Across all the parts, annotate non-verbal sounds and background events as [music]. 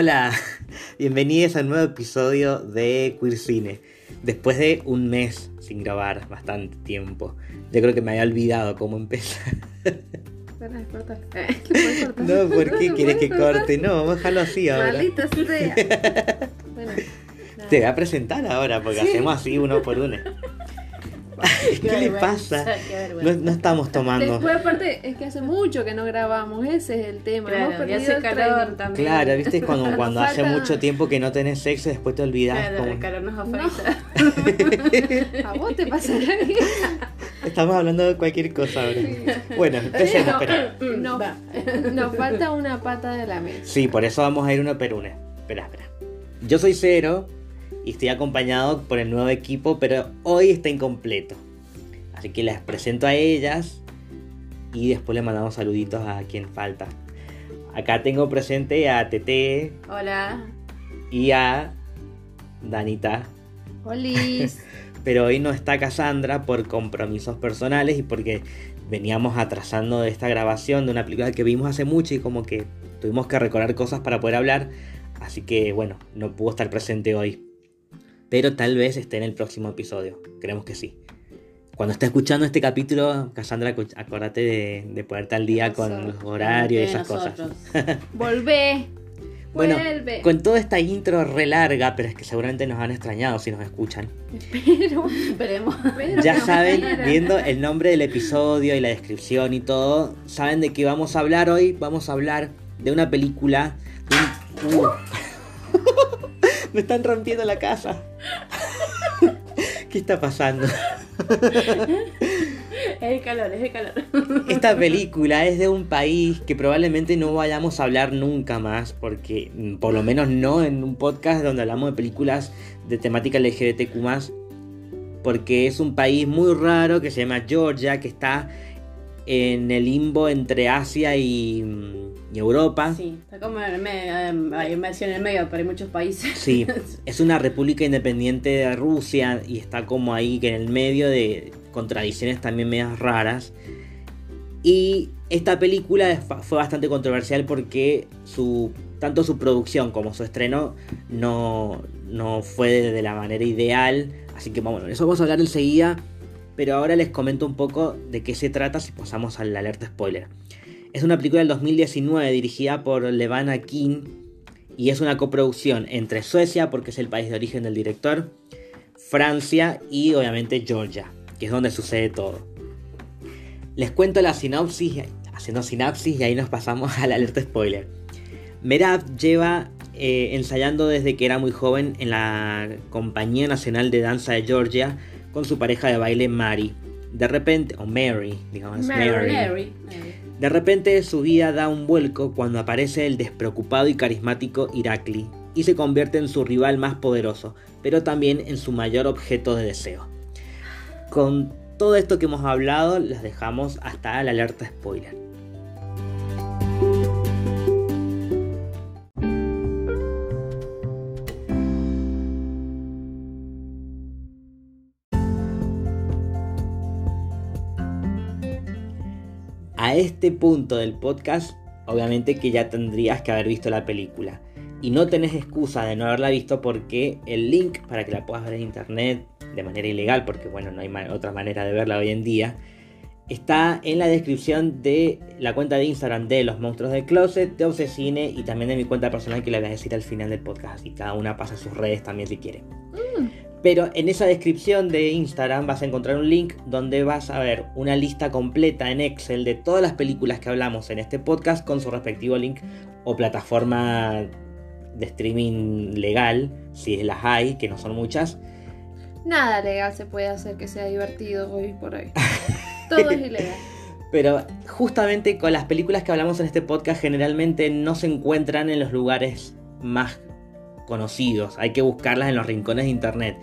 Hola, [laughs] bienvenidos a un nuevo episodio de Queer Cine. Después de un mes sin grabar, bastante tiempo. Yo creo que me había olvidado cómo empezar. [laughs] No, ¿por qué quieres que corte? No, vamos a dejarlo así ahora. Maldita sea. [laughs] Bueno, Te voy a presentar ahora porque hacemos así uno por uno. ¿Qué le pasa? No, no estamos tomando. Después, aparte, es que hace mucho que no grabamos, ese es el tema. Hemos Claro, y perdido hace el calor también. Claro, ¿viste? Cuando, [laughs] cuando hace mucho tiempo que no tenés sexo y después te olvidás. Claro, como- el calor nos No. afecta. [laughs] A vos te pasará Estamos hablando de cualquier cosa ahora. Bueno, empecemos, No. espera. [clears throat] No. Va. Nos falta una pata de la mesa. Sí, por eso vamos a ir uno per uno. Espera, espera. Yo soy Cero y estoy acompañado por el nuevo equipo, pero hoy está incompleto. Así que les presento a ellas y después le mandamos saluditos a quien falta. Acá tengo presente a Tete Hola. y a Danita. Olis. [laughs] Pero hoy no está Cassandra por compromisos personales y porque veníamos atrasando de esta grabación de una película que vimos hace mucho y como que tuvimos que recordar cosas para poder hablar. Así que bueno, no pudo estar presente hoy. Pero tal vez esté en el próximo episodio. Creemos que sí. Cuando esté escuchando este capítulo, Cassandra, acu- acordate de, de ponerte al día con los horarios y De esas cosas. [laughs] Volvé. Bueno, Vuelve. con toda esta intro re larga, pero es que seguramente nos han extrañado si nos escuchan. Pero, Esperemos. [laughs] pero Ya saben, viendo el nombre del episodio y la descripción y todo, saben de qué vamos a hablar hoy. Vamos a hablar de una película. de un- [laughs] Uh. Me están rompiendo la casa. ¿Qué está pasando? [laughs] Es el calor, es el calor. Esta película es de un país que probablemente no vayamos a hablar nunca más, porque mm, por lo menos no en un podcast donde hablamos de películas de temática LGBTQ porque es un país muy raro que se llama Georgia, que está en el limbo entre Asia y, y Europa. Sí, está como en el medio, hay inmersión en el medio, pero hay muchos países. Sí, [laughs] es una república independiente de Rusia y está como ahí que en el medio de contradicciones también medias raras. Y esta película fue bastante controversial porque su, tanto su producción como su estreno no, no fue de la manera ideal. Así que bueno, eso vamos a hablar enseguida. Pero ahora les comento un poco de qué se trata si pasamos al alerta spoiler. Es una película del 2019 dirigida por Levana King y es una coproducción entre Suecia, porque es el país de origen del director, Francia y obviamente Georgia, que es donde sucede todo. Les cuento la sinopsis, haciendo sinapsis y ahí nos pasamos [laughs] al alerta spoiler. Merab lleva eh, ensayando desde que era muy joven en la Compañía Nacional de Danza de Georgia con su pareja de baile Mary. De repente, o Mary, digamos, Mary. Mary, Mary. de repente su vida da un vuelco cuando aparece el despreocupado y carismático Irakli y se convierte en su rival más poderoso, pero también en su mayor objeto de deseo. Con todo esto que hemos hablado, les dejamos hasta la alerta spoiler. Este punto del podcast, obviamente que ya tendrías que haber visto la película. Y no tenés excusa de no haberla visto porque el link para que la puedas ver en internet de manera ilegal, porque bueno, no hay otra manera de verla hoy en día, está en la descripción de la cuenta de Instagram de Los Monstruos del Closet, de Obsesine y también de mi cuenta personal que le voy a decir al final del podcast. Y cada una pasa sus redes también si quiere. Pero en esa descripción de Instagram vas a encontrar un link donde vas a ver una lista completa en Excel de todas las películas que hablamos en este podcast con su respectivo link o plataforma de streaming legal, si las hay, que no son muchas. Nada legal se puede hacer que sea divertido hoy por hoy. Todo es ilegal. [laughs] Pero justamente con las películas que hablamos en este podcast generalmente no se encuentran en los lugares más conocidos. Hay que buscarlas en los rincones de internet.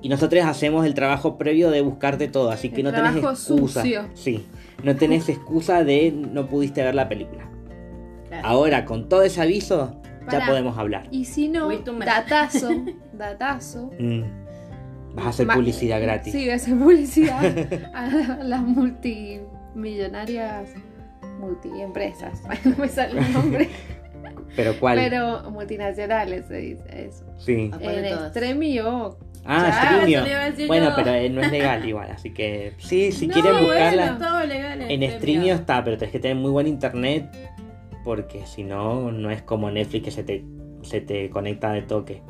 Y nosotros hacemos el trabajo previo de buscarte todo, así que El no tenés excusa. sucio. Sí, no tenés excusa de no pudiste ver la película. Claro. Ahora, con todo ese aviso, ya podemos hablar. Y si no, datazo, [laughs] datazo. Mm. Vas a hacer Ma- publicidad gratis. Sí, voy a hacer publicidad [laughs] a las multimillonarias multiempresas. No [laughs] me sale el nombre. ¿Pero cuál? Pero multinacionales se dice eso. Sí. Ah, ¿Cuál de En? Extremio. Ah, decir Bueno, yo. pero eh, no es legal igual, así que sí, si No, quieren bueno, buscarla todo legal en Streamio. Streamio está, pero tenés que tener muy buen internet porque si no, no es como Netflix que se te, se te conecta de toque.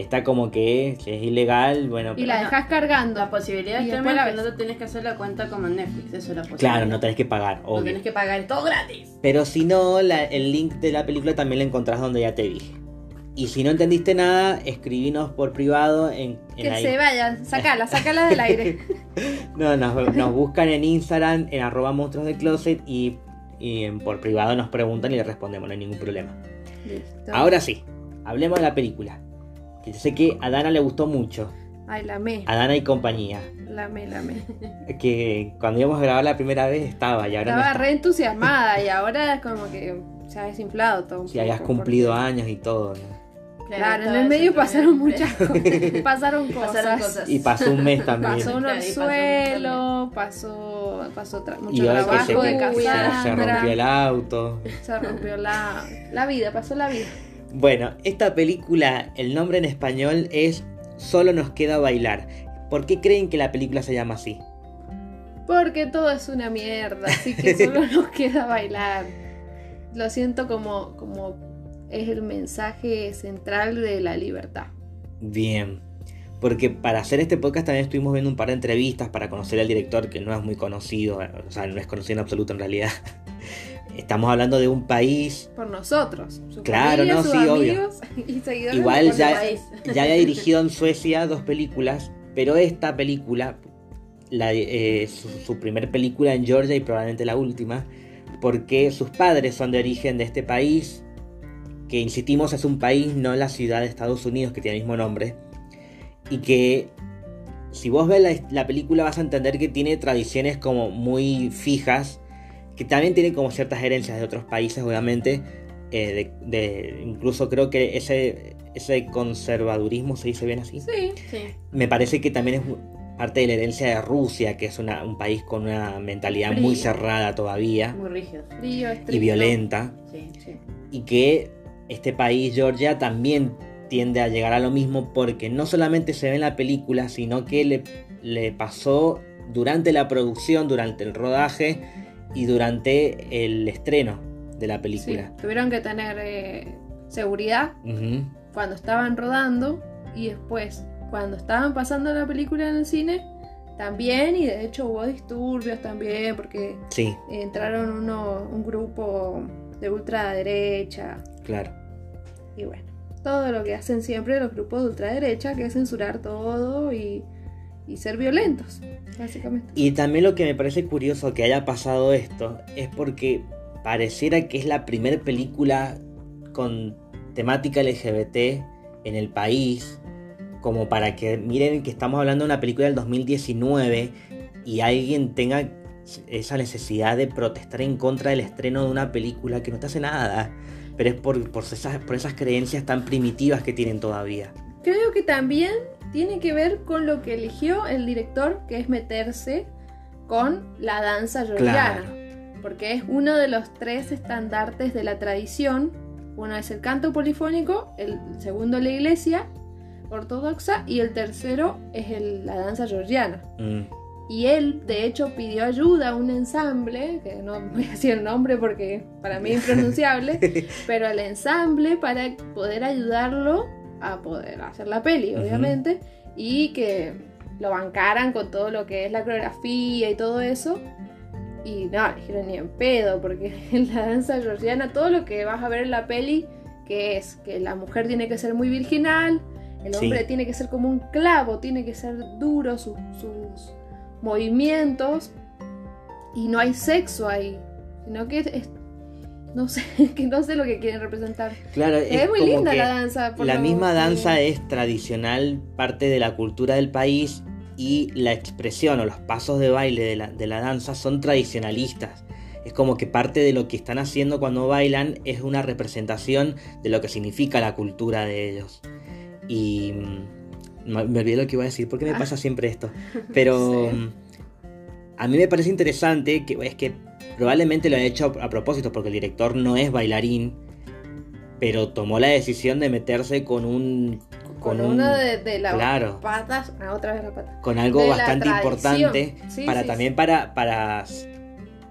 Está como que es ilegal, bueno, Y pero- la dejas cargando. La posibilidad Y de la es que no te tienes que hacer la cuenta como en Netflix, eso es la posibilidad. claro, no tenés que pagar, No obvio. tenés que pagar, es todo gratis. Pero si no, la- el link de la película también lo encontrás donde ya te dije. Y si no entendiste nada, escribinos por privado en, en Que se vayan, sacala, sacala del aire. [laughs] No, nos, nos buscan en Instagram, en arroba monstruos de closet y, y en- por privado nos preguntan y les respondemos, no hay ningún problema. Listo. Ahora sí, hablemos de la película. Que yo sé que a Dana le gustó mucho, Ay, la me, a Dana y compañía. la me, la me. Que cuando íbamos a grabar la primera vez estaba y ahora no Estaba está. re entusiasmada y ahora es como que se ha desinflado todo un Si habías poco, cumplido porque- años y todo. ¿no? Claro, en el medio pasaron muchas [laughs] cosas. Pasaron cosas. Pasaron cosas. Y pasó un mes también. Pasó un pasó orzuelo, pasó, pasó tra- mucho y ahora que se, trabajo de se- se Cassandra. rompió el auto. Se rompió la, la vida, pasó la vida. Bueno, esta película, el nombre en español es Solo nos queda bailar. ¿Por qué creen que la película se llama así? Porque todo es una mierda, así que solo nos [laughs] queda bailar. Lo siento como, como es el mensaje central de la libertad. Bien. Porque para hacer este podcast también estuvimos viendo un par de entrevistas para conocer al director, que no es muy conocido, o sea, no es conocido en absoluto en realidad. Estamos hablando de un país, Por nosotros, su Claro, familia, no, sus sí, obvio. amigos y seguidores. Igual ya- ya había dirigido en Suecia dos películas, pero esta película, la, eh, su, su primer película en Georgia y probablemente la última, porque sus padres son de origen de este país, que insistimos es un país, no la ciudad de Estados Unidos que tiene el mismo nombre, y que si vos ves la, la película vas a entender que tiene tradiciones como muy fijas, que también tiene como ciertas herencias de otros países, obviamente, eh, de, de- incluso creo que ese, ese conservadurismo se dice bien así. Sí, Sí. Me parece que también es parte de la herencia de Rusia, que es una- un país con una mentalidad muy cerrada todavía Muy rígido. frío, y violenta, Sí, sí. y que este país, Georgia, también tiende a llegar a lo mismo porque no solamente se ve en la película, sino que le, le pasó durante la producción, durante el rodaje y durante el estreno de la Sí, película. tuvieron que tener eh, seguridad cuando estaban rodando y después cuando estaban pasando la película en el cine también y de hecho hubo disturbios también porque Sí, entraron uno, un grupo de ultraderecha claro. y bueno, todo lo que hacen siempre los grupos de ultraderecha que es censurar todo y, y ser violentos, básicamente. Y también lo que me parece curioso que haya pasado esto es porque pareciera que es la primera película con temática LGBT en el país, como para que miren que estamos hablando de una película del 2019 y alguien tenga esa necesidad de protestar en contra del estreno de una película que no te hace nada, pero es por, por, esas, por esas creencias tan primitivas que tienen todavía. Creo que también tiene que ver con lo que eligió el director, que es meterse con la danza georgiana. Porque es uno de los tres estandartes de la tradición. Uno es el canto polifónico, el segundo la iglesia ortodoxa y el tercero es el- la danza georgiana. Mm, Y él, de hecho, pidió ayuda a un ensamble, que no voy a decir el nombre porque para mí es impronunciable, [laughs] pero el ensamble para poder ayudarlo a poder hacer la peli, obviamente, y que lo bancaran con todo lo que es la coreografía y todo eso. Y no, dijeron ni en pedo, porque [laughs] en la danza georgiana, todo lo que vas a ver en la peli, que es que la mujer tiene que ser muy virginal, el Sí. hombre tiene que ser como un clavo, tiene que ser duro sus, sus movimientos, y no hay sexo ahí, sino que es, no sé, [laughs] que no sé lo que quieren representar. Claro, Es, muy como linda que- la danza. por La lo misma danza es tradicional, parte de la cultura del país y la expresión o los pasos de baile de la, de la danza son tradicionalistas. Es como que parte de lo que están haciendo cuando bailan es una representación de lo que significa la cultura de ellos. Y mm, me olvidé lo que iba a decir, ¿por qué me Ah. pasa siempre esto? Pero [laughs] Sí. A mí me parece interesante que es que probablemente lo han hecho a propósito porque el director no es bailarín pero tomó la decisión de meterse con un con, un- una de, de las claro. patas, ah, otra vez la pata. con algo de bastante importante Sí, para sí, también para, para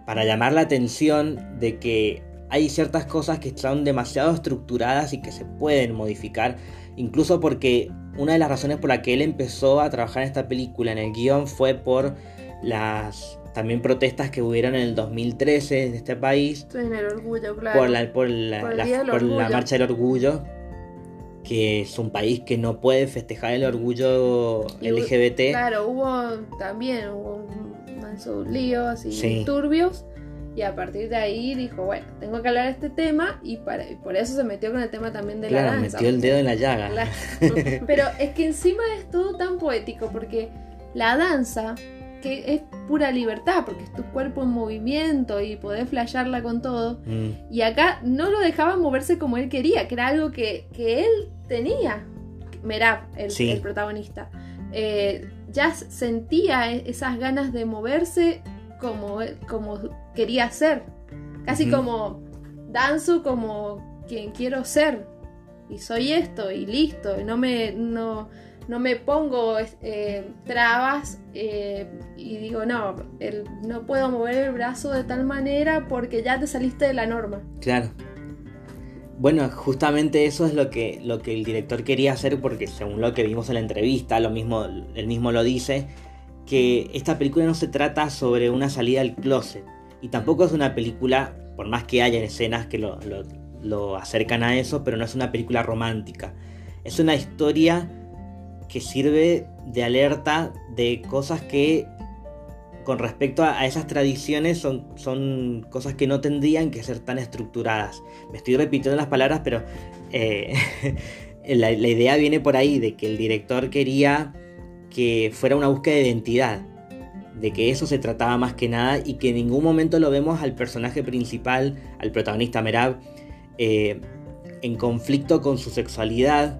para llamar la atención de que hay ciertas cosas que son demasiado estructuradas y que se pueden modificar incluso porque una de las razones por la que él empezó a trabajar en esta película en el guion fue por las también protestas que hubieron en el 2013 en este país en el orgullo, claro. por la, por la, Por la- por marcha del orgullo, que es un país que no puede festejar el orgullo Y LGBT. Claro, hubo también hubo un manso lío así Sí. turbios. Y a partir de ahí dijo, bueno, tengo que hablar de este tema. Y, para, y por eso se metió con el tema también de la Claro, danza. metió el dedo en la llaga. [laughs] [laughs] Pero es que encima es todo tan poético porque la danza, que es pura libertad, porque es tu cuerpo en movimiento y podés flashearla con todo. Mm, Y acá no lo dejaban moverse como él quería, que era algo que, que él tenía. Merab, el, Sí. el protagonista. Eh, ya sentía e- esas ganas de moverse como, como quería ser. Casi como danzo como quien quiero ser. Y soy esto y listo. Y no me, no, no me pongo eh, trabas eh, y digo, no, el- no puedo mover el brazo de tal manera porque ya te saliste de la norma. claro. Bueno, justamente eso es lo que, lo que el director quería hacer, porque según lo que vimos en la entrevista, lo mismo, él mismo lo dice, que esta película no se trata sobre una salida al closet. Y tampoco es una película, por más que haya escenas que lo, lo- lo acercan a eso, pero no es una película romántica. Es una historia que sirve de alerta de cosas que con respecto a, esas tradiciones son, son cosas que no tendrían que ser tan estructuradas. Me estoy repitiendo las palabras, pero eh, [laughs] la, la idea viene por ahí, de que el director quería que fuera una búsqueda de identidad, de que eso se trataba más que nada y que en ningún momento lo vemos al personaje principal, al protagonista Merab, eh, en conflicto con su sexualidad,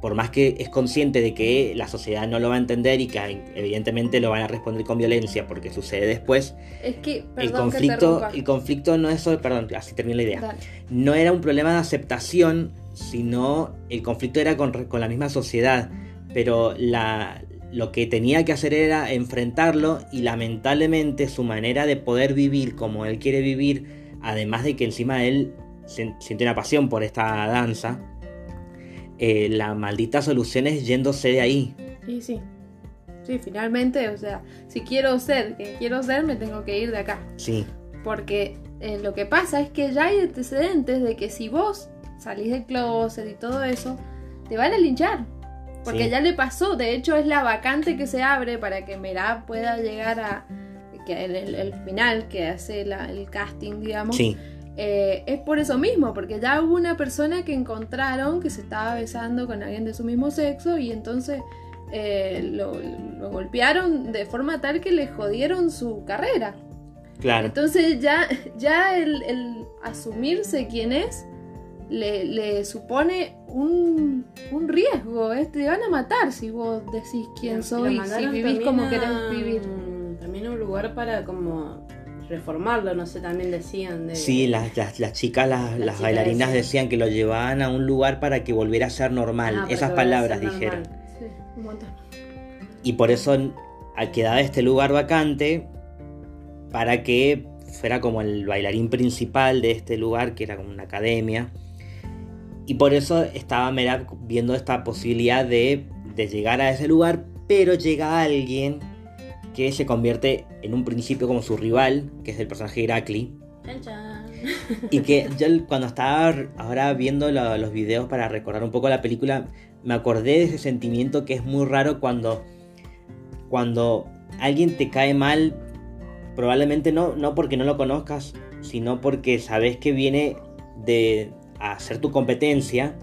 por más que es consciente de que la sociedad no lo va a entender y que evidentemente lo van a responder con violencia porque sucede después, Es que, perdón el que conflicto, interrumpa. el conflicto no es solo, perdón, así termino la idea, Dale. no era un problema de aceptación, sino el conflicto era con, con la misma sociedad, pero la, lo que tenía que hacer era enfrentarlo y lamentablemente su manera de poder vivir como él quiere vivir, además de que encima él siente una pasión por esta danza, eh, la maldita solución es yéndose de ahí. Y sí. Sí, finalmente, o sea, si quiero ser quien quiero ser, me tengo que ir de acá. Sí, Porque eh, lo que pasa es que ya hay antecedentes de que si vos salís del closet y todo eso, te van a linchar. Porque Sí. ya le pasó, de hecho es la vacante que se abre para que Merab pueda llegar a que el, el- el final que hace la- el casting, digamos. sí, Eh, es por eso mismo, porque ya hubo una persona que encontraron que se estaba besando con alguien de su mismo sexo y entonces eh, lo, lo golpearon de forma tal que le jodieron su carrera. claro. Entonces ya, ya el, el asumirse quién es le, le supone un, un riesgo. ¿eh? Te van a matar si vos decís quién soy, si mandaron vivís como a- querés vivir. También un lugar para como reformarlo, no sé, también decían de... Sí, las, las, las chicas, las, Las las chicas bailarinas decían. decían que lo llevaban a un lugar para que volviera a ser normal. Ah, Esas palabras dijeron. Sí, un montón. Y por eso quedaba este lugar vacante para que fuera como el bailarín principal de este lugar, que era como una academia. Y por eso estaba Merab viendo esta posibilidad de, de llegar a ese lugar, pero llega alguien que se convierte en un principio como su rival, que es el personaje Heracli. Y que yo cuando estaba ahora viendo lo- los videos para recordar un poco la película, me acordé de ese sentimiento que es muy raro cuando, cuando alguien te cae mal, probablemente no, no porque no lo conozcas, sino porque sabes que viene de a ser tu competencia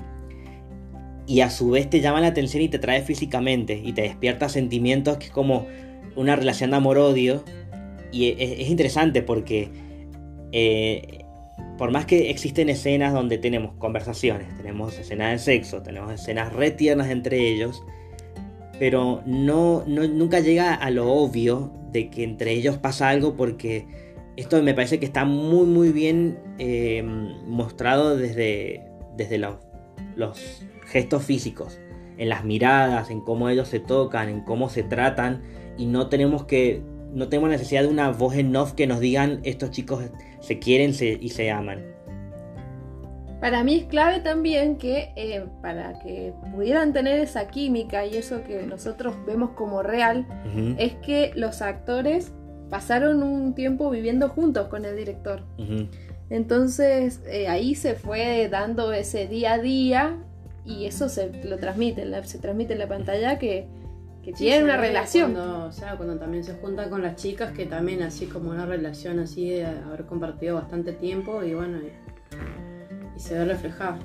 y a su vez te llama la atención y te trae físicamente y te despierta sentimientos que es como una relación de amor-odio y es, es interesante porque eh, por más que existen escenas donde tenemos conversaciones, tenemos escenas de sexo, tenemos escenas re tiernas entre ellos, pero no, no- nunca llega a lo obvio de que entre ellos pasa algo porque esto me parece que está muy muy bien eh, mostrado desde, desde los, los gestos físicos, en las miradas, en cómo ellos se tocan, en cómo se tratan y no tenemos que no tenemos necesidad de una voz en off que nos digan estos chicos se quieren y se aman. Para mí es clave también que eh, para que pudieran tener esa química y eso que nosotros vemos como real, es que los actores pasaron un tiempo viviendo juntos con el director. Entonces eh, ahí se fue dando ese día a día y eso se lo transmite, se transmite en la pantalla que, que tiene una relación. Cuando, o sea, cuando también se junta con las chicas, que también así como una relación así de haber compartido bastante tiempo y bueno, y, se ve reflejado.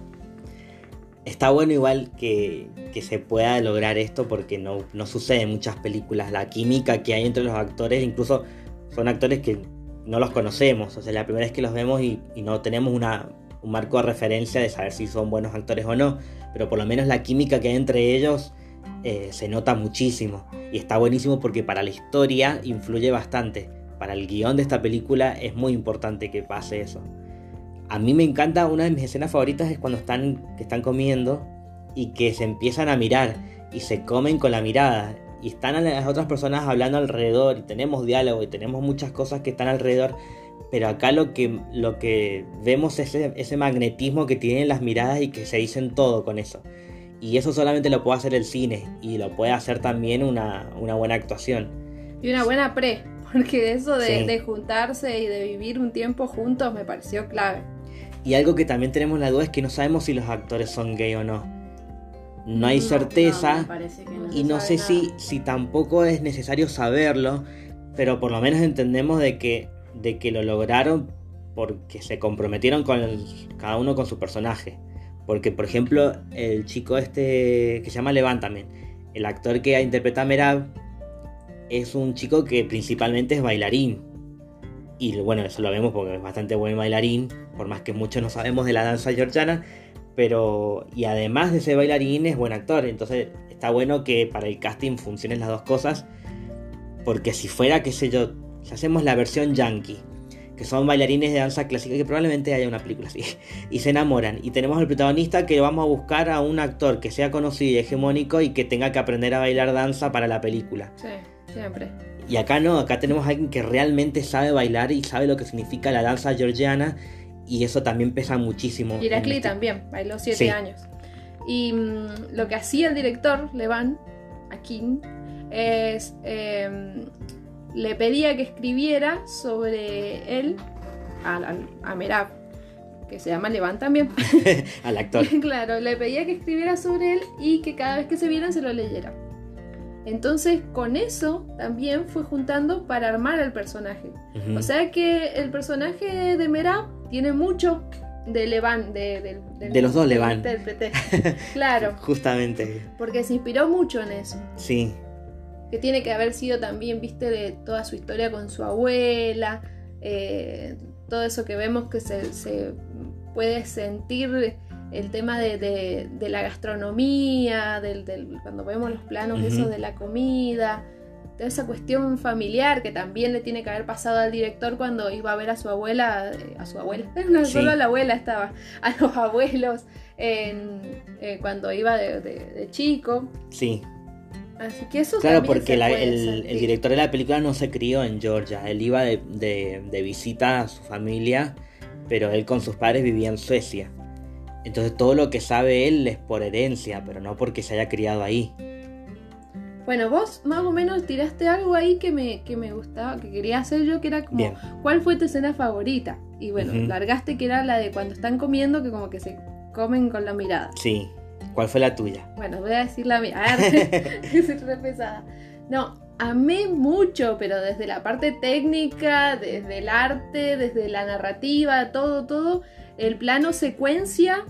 Está bueno igual que, que, se pueda lograr esto porque no, no sucede en muchas películas. La química que hay entre los actores, incluso son actores que no los conocemos. O sea, la primera vez que los vemos y, y no tenemos una, un marco de referencia de saber si son buenos actores o no. Pero por lo menos la química que hay entre ellos eh, se nota muchísimo. Y está buenísimo porque para la historia influye bastante. Para el guion de esta película es muy importante que pase eso. A mí me encanta, una de mis escenas favoritas es cuando están, que están comiendo y que se empiezan a mirar y se comen con la mirada. Y están las otras personas hablando alrededor y tenemos diálogo y tenemos muchas cosas que están alrededor. Pero acá lo que, lo que vemos es ese, ese magnetismo que tienen las miradas y que se dicen todo con eso. Y eso solamente lo puede hacer el cine y lo puede hacer también una, buena actuación. Y una buena pre, [laughs] porque eso de, juntarse y de vivir un tiempo juntos me pareció clave. Y algo que también tenemos la duda es que no sabemos si los actores son gay o no. No hay certeza y no sé si, si tampoco es necesario saberlo, pero por lo menos entendemos de que, de que lo lograron porque se comprometieron con cada uno con su personaje. Porque, por ejemplo, el chico este que se llama Levántame, el actor que interpreta a Merab, es un chico que principalmente es bailarín. Y bueno, eso lo vemos porque es bastante buen bailarín, por más que muchos no sabemos de la danza georgiana. Pero, y además de ser bailarín, es buen actor. Entonces, está bueno que para el casting funcionen las dos cosas. Porque si fuera, qué sé yo, si hacemos la versión yankee que son bailarines de danza clásica, que probablemente haya una película así, y se enamoran. Y tenemos al protagonista que vamos a buscar a un actor que sea conocido y hegemónico y que tenga que aprender a bailar danza para la película. Sí, siempre. Y acá no, acá tenemos a alguien que realmente sabe bailar y sabe lo que significa la danza georgiana y eso también pesa muchísimo. Y Irakli este también, bailó siete años. Y mm, lo que hacía el director, Levan, aquí, es em, le pedía que escribiera sobre él a, a, Merab, que se llama Levan también. [laughs] Al actor. [laughs] claro, le pedía que escribiera sobre él y que cada vez que se vieran se lo leyera. Entonces, con eso también fue juntando para armar el personaje. O sea que el personaje de Merab tiene mucho de Levan, de, de los dos Levan. [laughs] claro. Justamente. Porque se inspiró mucho en eso. Sí que tiene que haber sido también, viste, de toda su historia con su abuela, eh, todo eso que vemos que se, puede sentir el tema de, la gastronomía, del, cuando vemos los planos de la comida, toda esa cuestión familiar que también le tiene que haber pasado al director cuando iba a ver a su abuela, eh, a su abuela, [laughs] no solo a la abuela estaba, a los abuelos eh, cuando iba de chico. Sí. Así que eso Claro, porque el, director de la película no se crió en Georgia. Él iba de, visita a su familia, pero él con sus padres vivía en Suecia. Entonces todo lo que sabe él es por herencia, pero no porque se haya criado ahí. Bueno, vos más o menos tiraste algo ahí que me, que me gustaba, que quería hacer yo, que era como, ¿cuál fue tu escena favorita? Y bueno, largaste que era la de cuando están comiendo, que como que se comen con la mirada. Sí. ¿Cuál fue la tuya? Bueno, voy a decir la mía. A ver, [laughs] es re pesada. No, amé mucho, pero desde la parte técnica, desde el arte, desde la narrativa, todo, todo, el plano secuencia,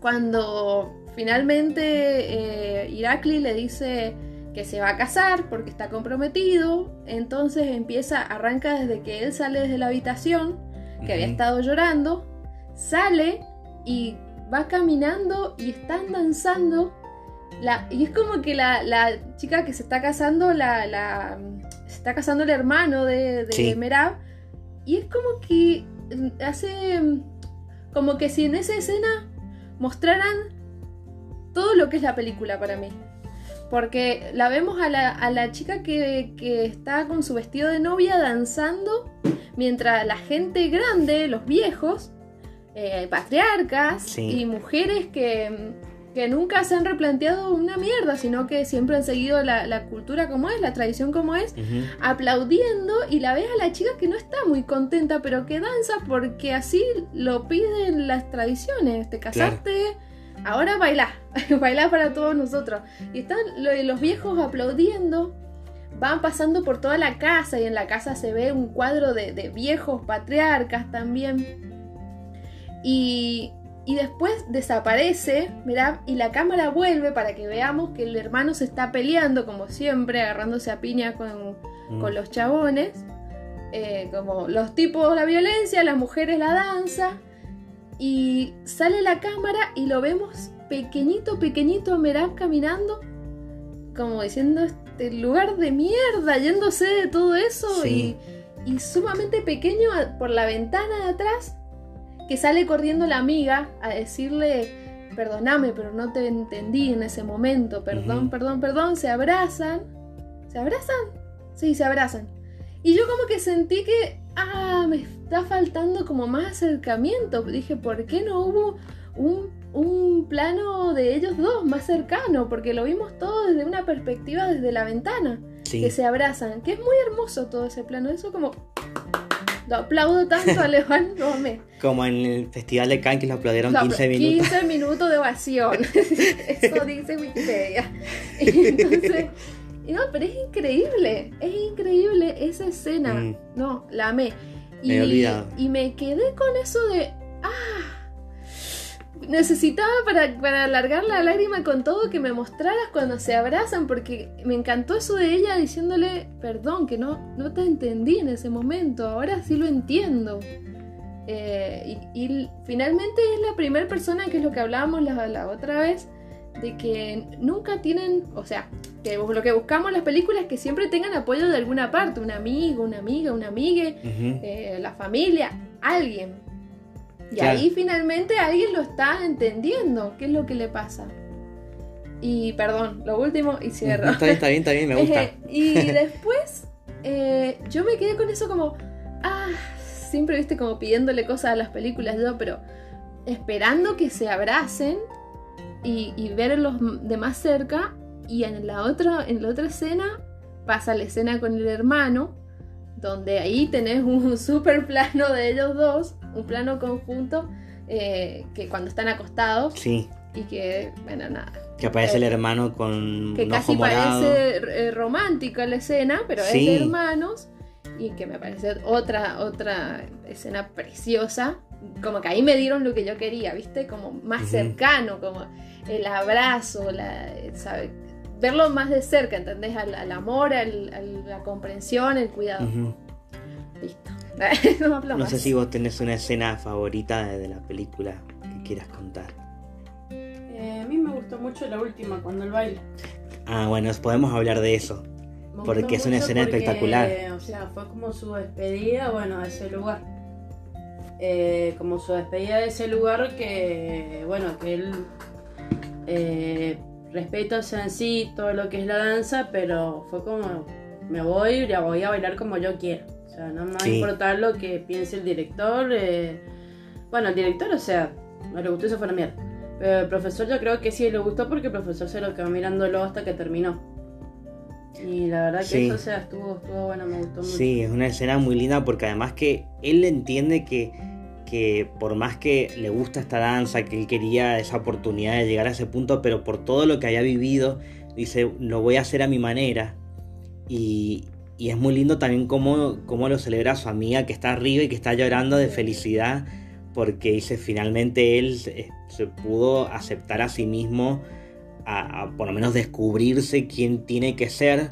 cuando finalmente eh, Irakli le dice que se va a casar porque está comprometido, entonces empieza, arranca desde que él sale desde la habitación, que había estado llorando, sale y va caminando y están danzando. La, y es como que la, chica que se está casando, la, se está casando el hermano de, de Merab, y es como que hace como que si en esa escena mostraran todo lo que es la película para mí. Porque la vemos a la, chica que, está con su vestido de novia danzando, mientras la gente grande, los viejos, eh, patriarcas y mujeres que, que, nunca se han replanteado una mierda, sino que siempre han seguido la, cultura como es, la tradición como es, aplaudiendo y la ves a la chica que no está muy contenta, pero que danza porque así lo piden las tradiciones. Te casaste ahora baila, [laughs] baila para todos nosotros. Y están los viejos aplaudiendo, van pasando por toda la casa y en la casa se ve un cuadro de, viejos patriarcas también. Y, y, después desaparece, mirá, y la cámara vuelve para que veamos que el hermano se está peleando, como siempre, agarrándose a piña con, con mm. los chabones. Eh, como los tipos la violencia, las mujeres la danza. Y sale la cámara y lo vemos pequeñito, pequeñito a Merab caminando, como diciendo este lugar de mierda, yéndose de todo eso y, y, sumamente pequeño por la ventana de atrás, que sale corriendo la amiga a decirle, perdóname, pero no te entendí en ese momento, perdón, perdón, perdón, se abrazan, ¿se abrazan? Sí, se abrazan. Y yo como que sentí que, ah, me está faltando como más acercamiento. Dije, ¿por qué no hubo un, un plano de ellos dos más cercano? Porque lo vimos todo desde una perspectiva desde la ventana, que se abrazan, que es muy hermoso todo ese plano. Eso como... Lo aplaudo tanto a lo amé. Como en el Festival de Cannes que lo aplaudieron 15 minutos. 15 minutos de ovación. [laughs] Eso dice Wikipedia. Entonces, no, pero es increíble, es increíble esa escena. Mm. No, la amé. Y, me y me quedé con eso de. ¡Ah! Necesitaba para, para alargar la lágrima con todo que me mostraras cuando se abrazan, porque me encantó eso de ella diciéndole, perdón, que no, no te entendí en ese momento, ahora sí lo entiendo. Eh, y, finalmente es la primera persona, que es lo que hablábamos la, la otra vez, de que nunca tienen, o sea, que lo que buscamos en las películas es que siempre tengan apoyo de alguna parte, un amigo, una amiga, una amiga, eh, la familia, alguien. Y ahí finalmente alguien lo está entendiendo, qué es lo que le pasa. Y perdón, lo último y cierro. está bien, está bien, está bien, me gusta. [laughs] y después eh, yo me quedé con eso como, ah, siempre viste como pidiéndole cosas a las películas yo, pero esperando que se abracen y, y verlos de más cerca y en la otra, en la otra escena pasa la escena con el hermano, donde ahí tenés un [laughs] super plano de ellos dos, un plano conjunto, eh, que cuando están acostados. Sí. Y que, bueno, nada. Que aparece el hermano con. Que casi parece eh, romántica la escena, pero es de hermanos. Y que me parece otra, otra escena preciosa. Como que ahí me dieron lo que yo quería, ¿viste? Como más cercano, como el abrazo, la, ¿sabe? Verlo más de cerca, ¿entendés? Al, amor, al, la comprensión, el cuidado. Listo. [laughs] no, sé si vos tenés una escena favorita de, la película que quieras contar. Eh, a mí me gustó mucho la última, cuando el baile. Ah, bueno, podemos hablar de eso. porque es una escena espectacular. O sea, fue como su despedida, bueno, a ese lugar. Eh, como su despedida de ese lugar que, bueno, que él eh, respeto en sí todo lo que es la danza, pero fue como, me voy, ya voy a bailar como yo quiero. O sea, no me va a importar lo que piense el director. Eh, bueno, el director, o sea, no le gustó, eso fue la mierda. Pero el profesor yo creo que sí le gustó porque el profesor se lo quedó mirándolo hasta que terminó. Y la verdad que eso, o sea, estuvo, estuvo bueno, me gustó mucho. Sí, es una escena muy linda porque además que él entiende que que por más que le gusta esta danza, que él quería esa oportunidad de llegar a ese punto, pero por todo lo que haya vivido, dice, lo voy a hacer a mi manera. Y, es muy lindo también cómo, cómo, lo celebra su amiga que está arriba y que está llorando de felicidad, porque dice, finalmente él se, pudo aceptar a sí mismo, a, por lo menos descubrirse quién tiene que ser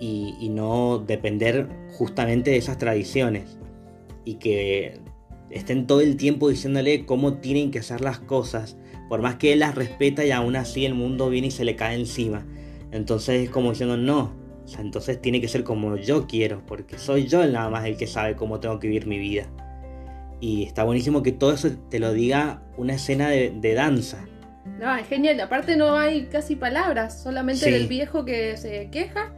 y, y no depender justamente de esas tradiciones. Y que estén todo el tiempo diciéndole cómo tienen que hacer las cosas, por más que él las respeta y aún así el mundo viene y se le cae encima. Entonces es como diciendo, no, O sea, entonces tiene que ser como yo quiero, porque soy yo nada más el que sabe cómo tengo que vivir mi vida. Y está buenísimo que todo eso te lo diga una escena de, danza. No, es genial. Aparte no hay casi palabras, solamente el viejo que se queja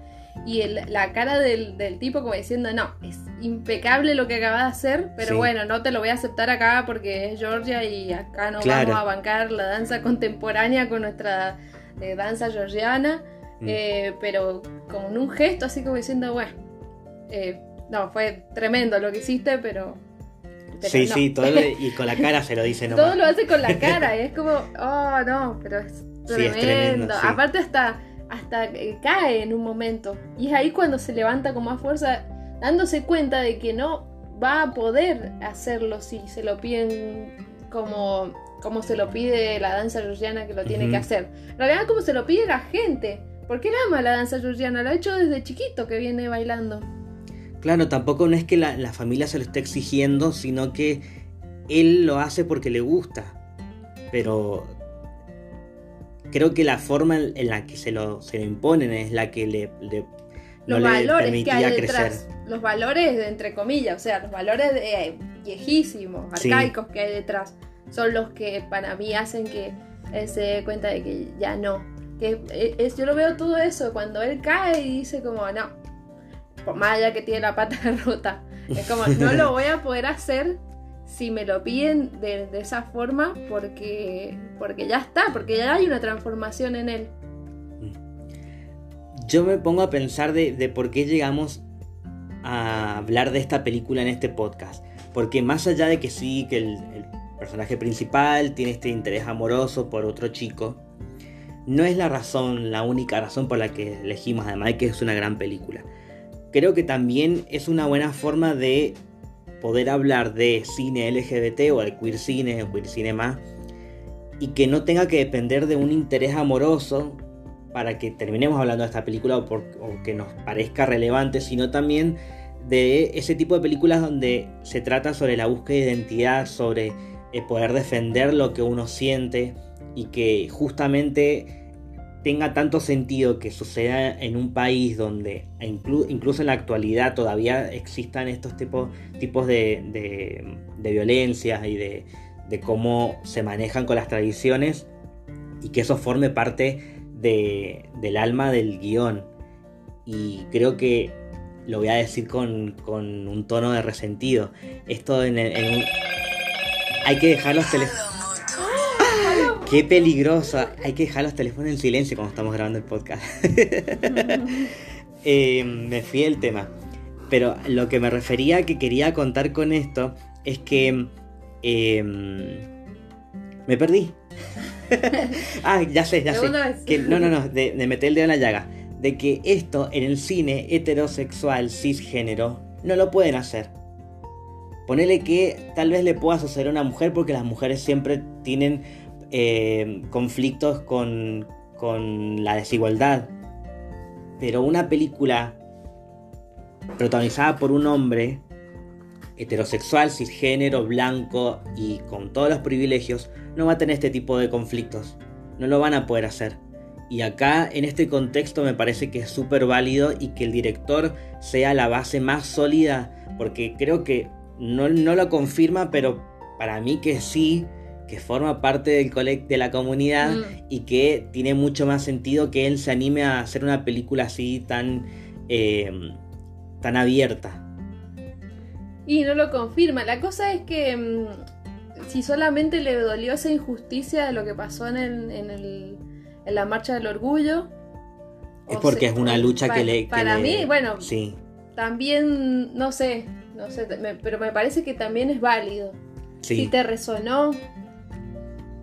y la cara del, tipo como diciendo, no, es impecable lo que acaba de hacer, pero bueno, no te lo voy a aceptar acá porque es Georgia y acá no vamos a bancar la danza contemporánea con nuestra eh, danza georgiana, mm. eh, pero con un gesto así como diciendo, bueno, eh, no, fue tremendo lo que hiciste, pero... sí, sí, todo y con la cara se lo dice [laughs] nomás. Todo lo hace con la cara y [laughs] es como, oh no, pero es tremendo. Aparte hasta hasta cae en un momento. Y es ahí cuando se levanta con más fuerza, dándose cuenta de que no va a poder hacerlo si se lo piden como, como se lo pide la danza georgiana que lo tiene que hacer. En realidad como se lo pide la gente. Porque él ama la danza georgiana, lo ha hecho desde chiquito que viene bailando. Claro, tampoco no es que la, la familia se lo esté exigiendo, sino que él lo hace porque le gusta. Pero creo que la forma en la que se lo, se lo imponen es la que le, no los valores que hay detrás, los valores entre comillas, o sea, los valores eh, viejísimos, arcaicos que hay detrás, son los que para mí hacen que él se dé cuenta de que ya no. Que eh, es, yo lo veo todo eso cuando él cae y dice como no, por más allá que tiene la pata [laughs] rota, es como no lo voy a poder hacer si me lo piden de, esa forma porque, porque ya está, porque ya hay una transformación en él. Yo me pongo a pensar de, por qué llegamos a hablar de esta película en este podcast. Porque más allá de que sí, que el, personaje principal tiene este interés amoroso por otro chico, no es la razón, la única razón por la que elegimos, además de que es una gran película. Creo que también es una buena forma de poder hablar de cine LGBT o de queer cine o queer cinema y que no tenga que depender de un interés amoroso para que terminemos hablando de esta película o, que nos parezca relevante, sino también de ese tipo de películas donde se trata sobre la búsqueda de identidad, sobre poder defender lo que uno siente y que justamente tenga tanto sentido que suceda en un país donde incluso en la actualidad todavía existan estos tipos, tipos de, de, violencias y de, de, cómo se manejan con las tradiciones y que eso forme parte del alma del guion. Y creo que lo voy a decir con, un tono de resentido. Esto en, en Hay que dejar los teléfonos Qué peligroso. Hay que dejar los teléfonos en silencio cuando estamos grabando el podcast. [laughs] Eh, me fui el tema. Pero lo que me refería que quería contar con esto es que em, me perdí. [laughs] ah, ya sé, ya sé. Que, no, no, no, de, de, meter el dedo en la llaga. De que esto en el cine heterosexual, cisgénero, no lo pueden hacer. Ponele que tal vez le pueda suceder a una mujer porque las mujeres siempre tienen eh, conflictos con, con la desigualdad. Pero una película protagonizada por un hombre heterosexual, cisgénero, blanco y con todos los privilegios, no va a tener este tipo de conflictos. No lo van a poder hacer. Y acá, en este contexto, me parece que es súper válido y que el director sea la base más sólida, porque creo que no, no lo confirma, pero para mí que sí, que forma parte del de la comunidad mm. y que tiene mucho más sentido que él se anime a hacer una película así tan, em, tan abierta. Y no lo confirma. La cosa es que mm, si solamente le dolió esa injusticia de lo que pasó en, en, la marcha del orgullo. Es porque es una lucha que le... para mí, bueno, sí. también, no sé, no sé, pero me parece que también es válido. Si te resonó,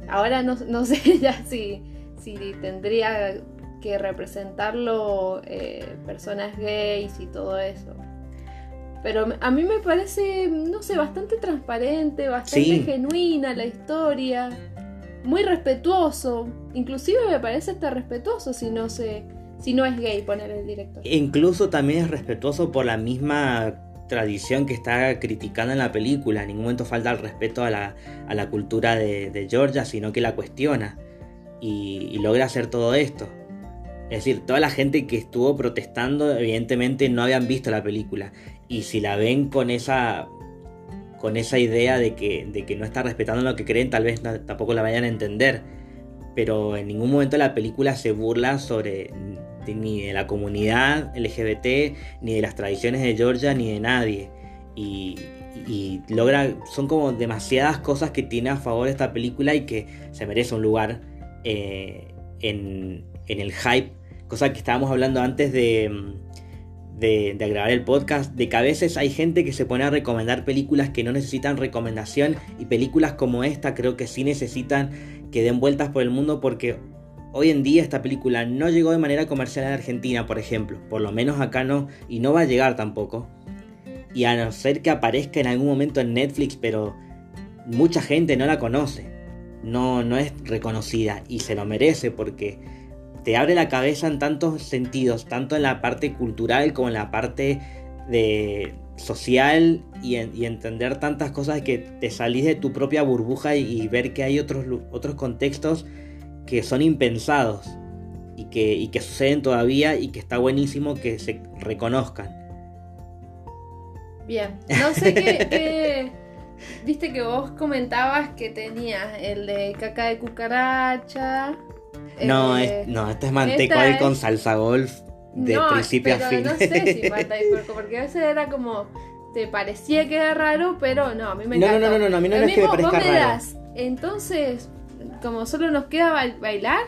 Ahora no, [laughs] sé ya si, si tendría que representarlo eh, personas gays y todo eso. Pero a mí me parece, no sé, bastante transparente, bastante genuina la historia, muy respetuoso. Inclusive me parece hasta respetuoso si no se, si no es gay poner el director. Incluso también es respetuoso por la misma tradición que está criticando en la película. En ningún momento falta el respeto a la, cultura de, Georgia, sino que la cuestiona y, logra hacer todo esto. Es decir, toda la gente que estuvo protestando, evidentemente no habían visto la película. Y si la ven con esa. con esa idea de que, de que no está respetando lo que creen, tal vez tampoco la vayan a entender. Pero en ningún momento la película se burla sobre ni de la comunidad LGBT, ni de las tradiciones de Georgia, ni de nadie. Y, y logra. Son como demasiadas cosas que tiene a favor esta película y que se merece un lugar eh, en, en, el hype. Cosa que estábamos hablando antes de, de, de, grabar el podcast. De que a veces hay gente que se pone a recomendar películas que no necesitan recomendación. Y películas como esta creo que sí necesitan que den vueltas por el mundo porque hoy en día esta película no llegó de manera comercial en Argentina, por ejemplo. Por lo menos acá no. Y no va a llegar tampoco. Y a no ser que aparezca en algún momento en Netflix, pero mucha gente no la conoce. No, no es reconocida y se lo merece porque te abre la cabeza en tantos sentidos, tanto en la parte cultural como en la parte de social y, entender tantas cosas que te salís de tu propia burbuja y, y, ver que hay otros, otros contextos que son impensados y que, y que suceden todavía y que está buenísimo que se reconozcan. Bien, no sé qué, Viste que vos comentabas que tenías el de caca de cucaracha. No, eh, no, este es mantecol con salsa golf de principio a fin. No sé si [laughs] porque a veces era como. Te parecía que era raro, pero no, a mí me encanta. No, no, no, no, a mí no es que me parezca raro. entonces, como solo nos queda bailar,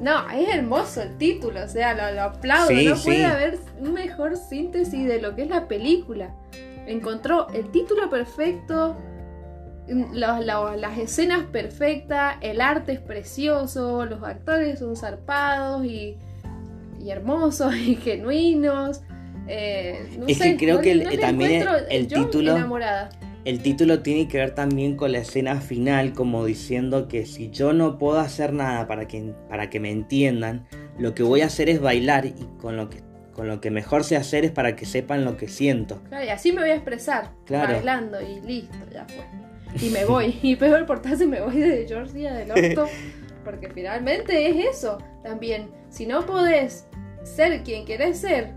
no, es hermoso el título, o sea, lo, aplaudo. no puede haber un mejor síntesis de lo que es la película. Encontró el título perfecto, las escenas perfectas, el arte es precioso, los actores son zarpados y, hermosos y [laughs] genuinos. Eh, es que creo que también el, título el título tiene que ver también con la escena final, como diciendo que si yo no puedo hacer nada para que, para que me entiendan, lo que voy a hacer es bailar y con lo que, con lo que mejor sé hacer es para que sepan lo que siento. Claro, y así me voy a expresar, bailando y listo, ya fue. Y me voy, [laughs] y peor por si me voy de Georgia del [laughs] orto, porque finalmente es eso también. Si no podés ser quien querés ser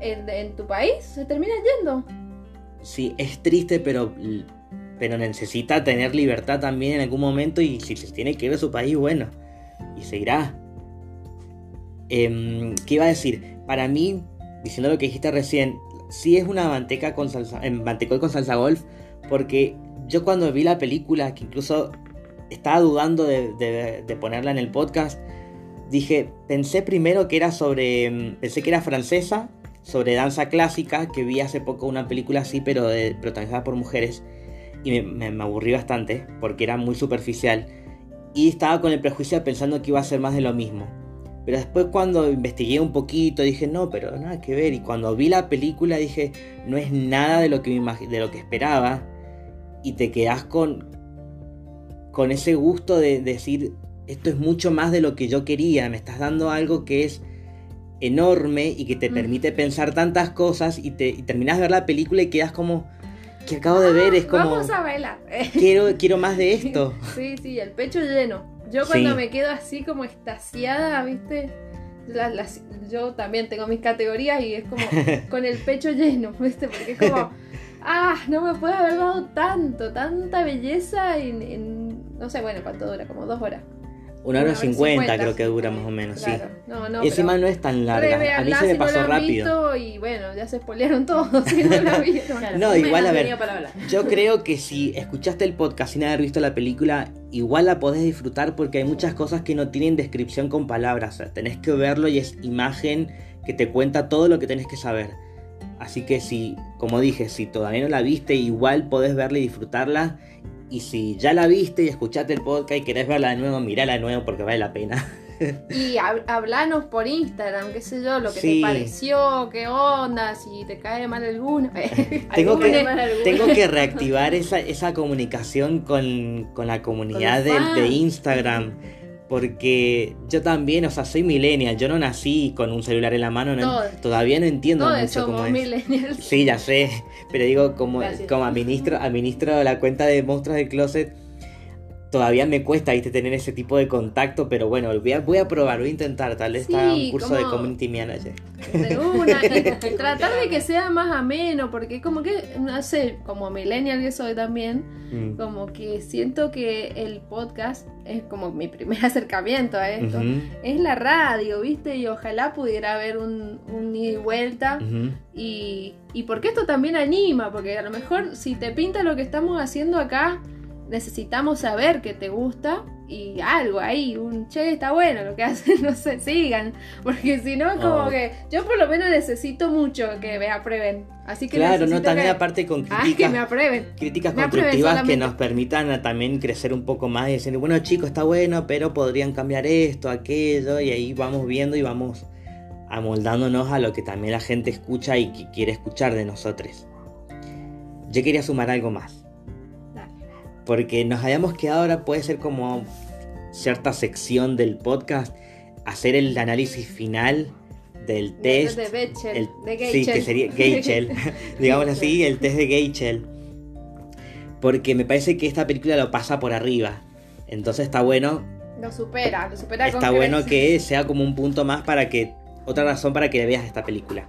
en, en tu país, se termina yendo sí, es triste, pero, pero necesita tener libertad también en algún momento y si se tiene que ir a su país, bueno, y se irá. Em, ¿Qué iba a decir? Para mí, diciendo lo que dijiste recién, sí es una manteca con salsa, en mantecol con salsa golf, porque yo cuando vi la película, que incluso estaba dudando de, de ponerla en el podcast, dije, pensé primero que era sobre, em, pensé que era francesa sobre danza clásica, que vi hace poco una película así, pero de, protagonizada por mujeres, y me, me, aburrí bastante, porque era muy superficial, y estaba con el prejuicio pensando que iba a ser más de lo mismo. Pero después cuando investigué un poquito dije, no, pero nada que ver. Y cuando vi la película dije, no es nada de lo que, de lo que esperaba. Y te quedas con, con ese gusto de decir, esto es mucho más de lo que yo quería. Me estás dando algo que es enorme y que te mm. permite pensar tantas cosas y, te, y terminas de ver la película y quedas como que acabo de ver es como vamos a bailar [laughs] quiero quiero más de esto. sí sí el pecho lleno. Yo cuando me quedo así como estasiada viste yo también tengo mis categorías y es como [laughs] con el pecho lleno viste porque es como ah no me puede haber dado tanto tanta belleza en no sé bueno cuánto dura como dos horas una hora cincuenta creo que dura más o menos, sí. y encima no es tan larga. A mí se me pasó rápido. Y bueno, ya se spoilearon todos [laughs] si no la [laughs] no, igual a ver. Yo [laughs] creo que si escuchaste el podcast sin haber visto la película, igual la podés disfrutar porque hay muchas cosas que no tienen descripción con palabras. O sea, tenés que verlo y es imagen que te cuenta todo lo que tenés que saber. Así que si, como dije, si todavía no la viste, igual podés verla y disfrutarla y si ya la viste y escuchaste el podcast y querés verla de nuevo, mirala de nuevo porque vale la pena. [laughs] y hablanos por Instagram, qué sé yo, lo que te pareció, qué onda, si te cae mal alguno. [laughs] tengo, que, tengo que reactivar [laughs] esa, esa comunicación con, la comunidad de, de Instagram porque yo también, o sea, soy millennial, yo no nací con un celular en la mano, todavía no entiendo mucho cómo es. Sí, ya sé, pero digo, como, como administro, administro la cuenta de monstruos del closet, todavía me cuesta ¿viste? tener ese tipo de contacto, pero bueno, voy a, voy a probar, voy a intentar, tal vez Sí, está un curso de community manager. De una, [laughs] tratar de que sea más ameno, porque como que, no sé, como millennial que soy también, Mm. como que siento que el podcast es como mi primer [laughs] acercamiento a esto. Es la radio, ¿viste? Y ojalá pudiera haber un, un ida y vuelta. Y, y porque esto también anima, porque a lo mejor si te pinta lo que estamos haciendo acá, necesitamos saber que te gusta y algo ahí, un che, está bueno lo que [laughs] hacen, no sé, sigan. Porque si no, como Oh. que yo por lo menos necesito mucho que me aprueben. Así que Claro, no, también que- aparte con Ay, [laughs] que críticas, me aprueben. críticas me aprueben constructivas que nos permitan también crecer un poco más y decir, bueno chicos, está bueno, pero podrían cambiar esto, aquello, y ahí vamos viendo y vamos amoldándonos a lo que también la gente escucha y que quiere escuchar de nosotros. Yo quería sumar algo más. Porque nos habíamos quedado ahora, puede ser como cierta sección del podcast, hacer el análisis final del De, test. de Bechdel, el- de sí, Geichel. que sería [laughs] Geichel, digamos así, el test de Geichel. Porque me parece que esta película lo pasa por arriba. Entonces está bueno, Lo supera, lo supera con está bueno que sea como un punto más para que, otra razón para que veas esta película.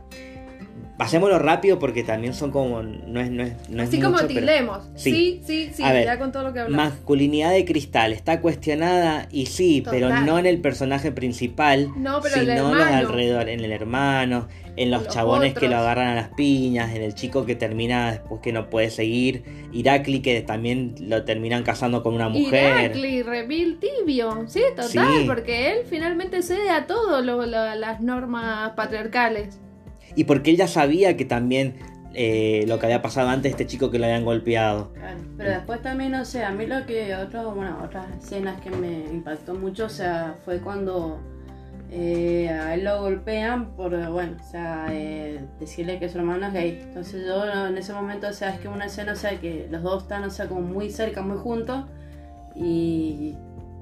Pasémoslo rápido porque también son como, no es, no es, no es Así como mucho, pero-. Sí. Sí, sí, sí, A ver, ya con todo lo que hablamos. Masculinidad de cristal, está cuestionada y sí, pero no en el personaje principal, No, pero sino los hermano. alrededor, en el hermano, en los, Los chabones que lo agarran a las piñas, en el chico que termina después que no puede seguir, Irakli que también lo terminan casando con una mujer. Irakli, Reveal tibio. Sí, total, Sí. porque él finalmente cede a todo lo- lo- las normas patriarcales. Y porque él ya sabía que también eh, lo que había pasado antes, este chico que lo habían golpeado. Claro, pero después también, o sea, a mí lo que, otro, bueno, otras escenas que me impactó mucho, o sea, fue cuando eh, a él lo golpean por, bueno, o sea, eh, decirle que su hermano es gay. Entonces yo en ese momento, o sea, es que una escena, o sea, que los dos están, o sea, como muy cerca, muy juntos, y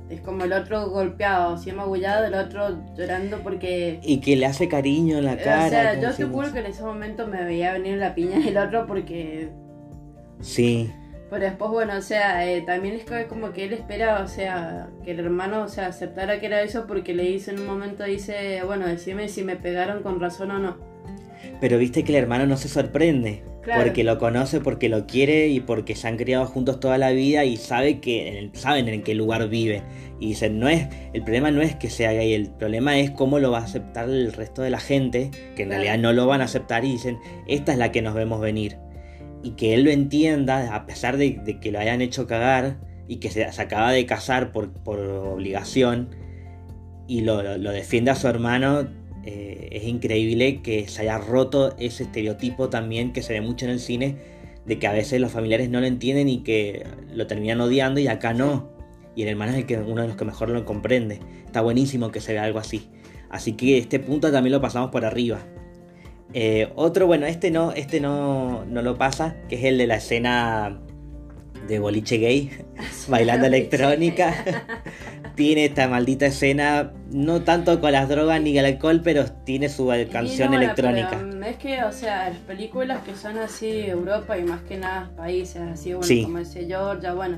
es como el otro golpeado, así magullado, el otro llorando porque... Y que le hace cariño en la cara. o sea, yo si te no- juro que en ese momento me veía venir la piña del otro porque Sí, pero después, bueno, o sea, eh, también es como que él espera, o sea, que el hermano, o sea, aceptara que era eso porque le dice en un momento, dice, bueno, decime si me pegaron con razón o no. pero viste que el hermano no se sorprende. Claro. Porque lo conoce, porque lo quiere y porque se han criado juntos toda la vida y sabe que en el- saben en qué lugar vive. Y dicen, no es, el problema no es que sea gay, el problema es cómo lo va a aceptar el resto de la gente, que en Claro. realidad no lo van a aceptar y dicen, esta es la que nos vemos venir. Y que él lo entienda, a pesar de, de que lo hayan hecho cagar y que se, se acaba de casar por, por obligación y lo, lo- lo defiende a su hermano, eh, es increíble que se haya roto ese estereotipo también que se ve mucho en el cine de que a veces los familiares no lo entienden y que lo terminan odiando y acá no. Y el hermano es el que, uno de los que mejor lo comprende. Está buenísimo que se vea algo así. Así que este punto también lo pasamos por arriba. Eh, otro, bueno, este no, este no, no lo pasa, que es el de la escena de boliche gay, [laughs] [laughs] bailando electrónica. [laughs] tiene esta maldita escena, no tanto con las drogas ni el alcohol, pero tiene su canción no, electrónica. es que, o sea, las películas que son así, Europa y más que nada países así, bueno, Sí. como dice Georgia, bueno,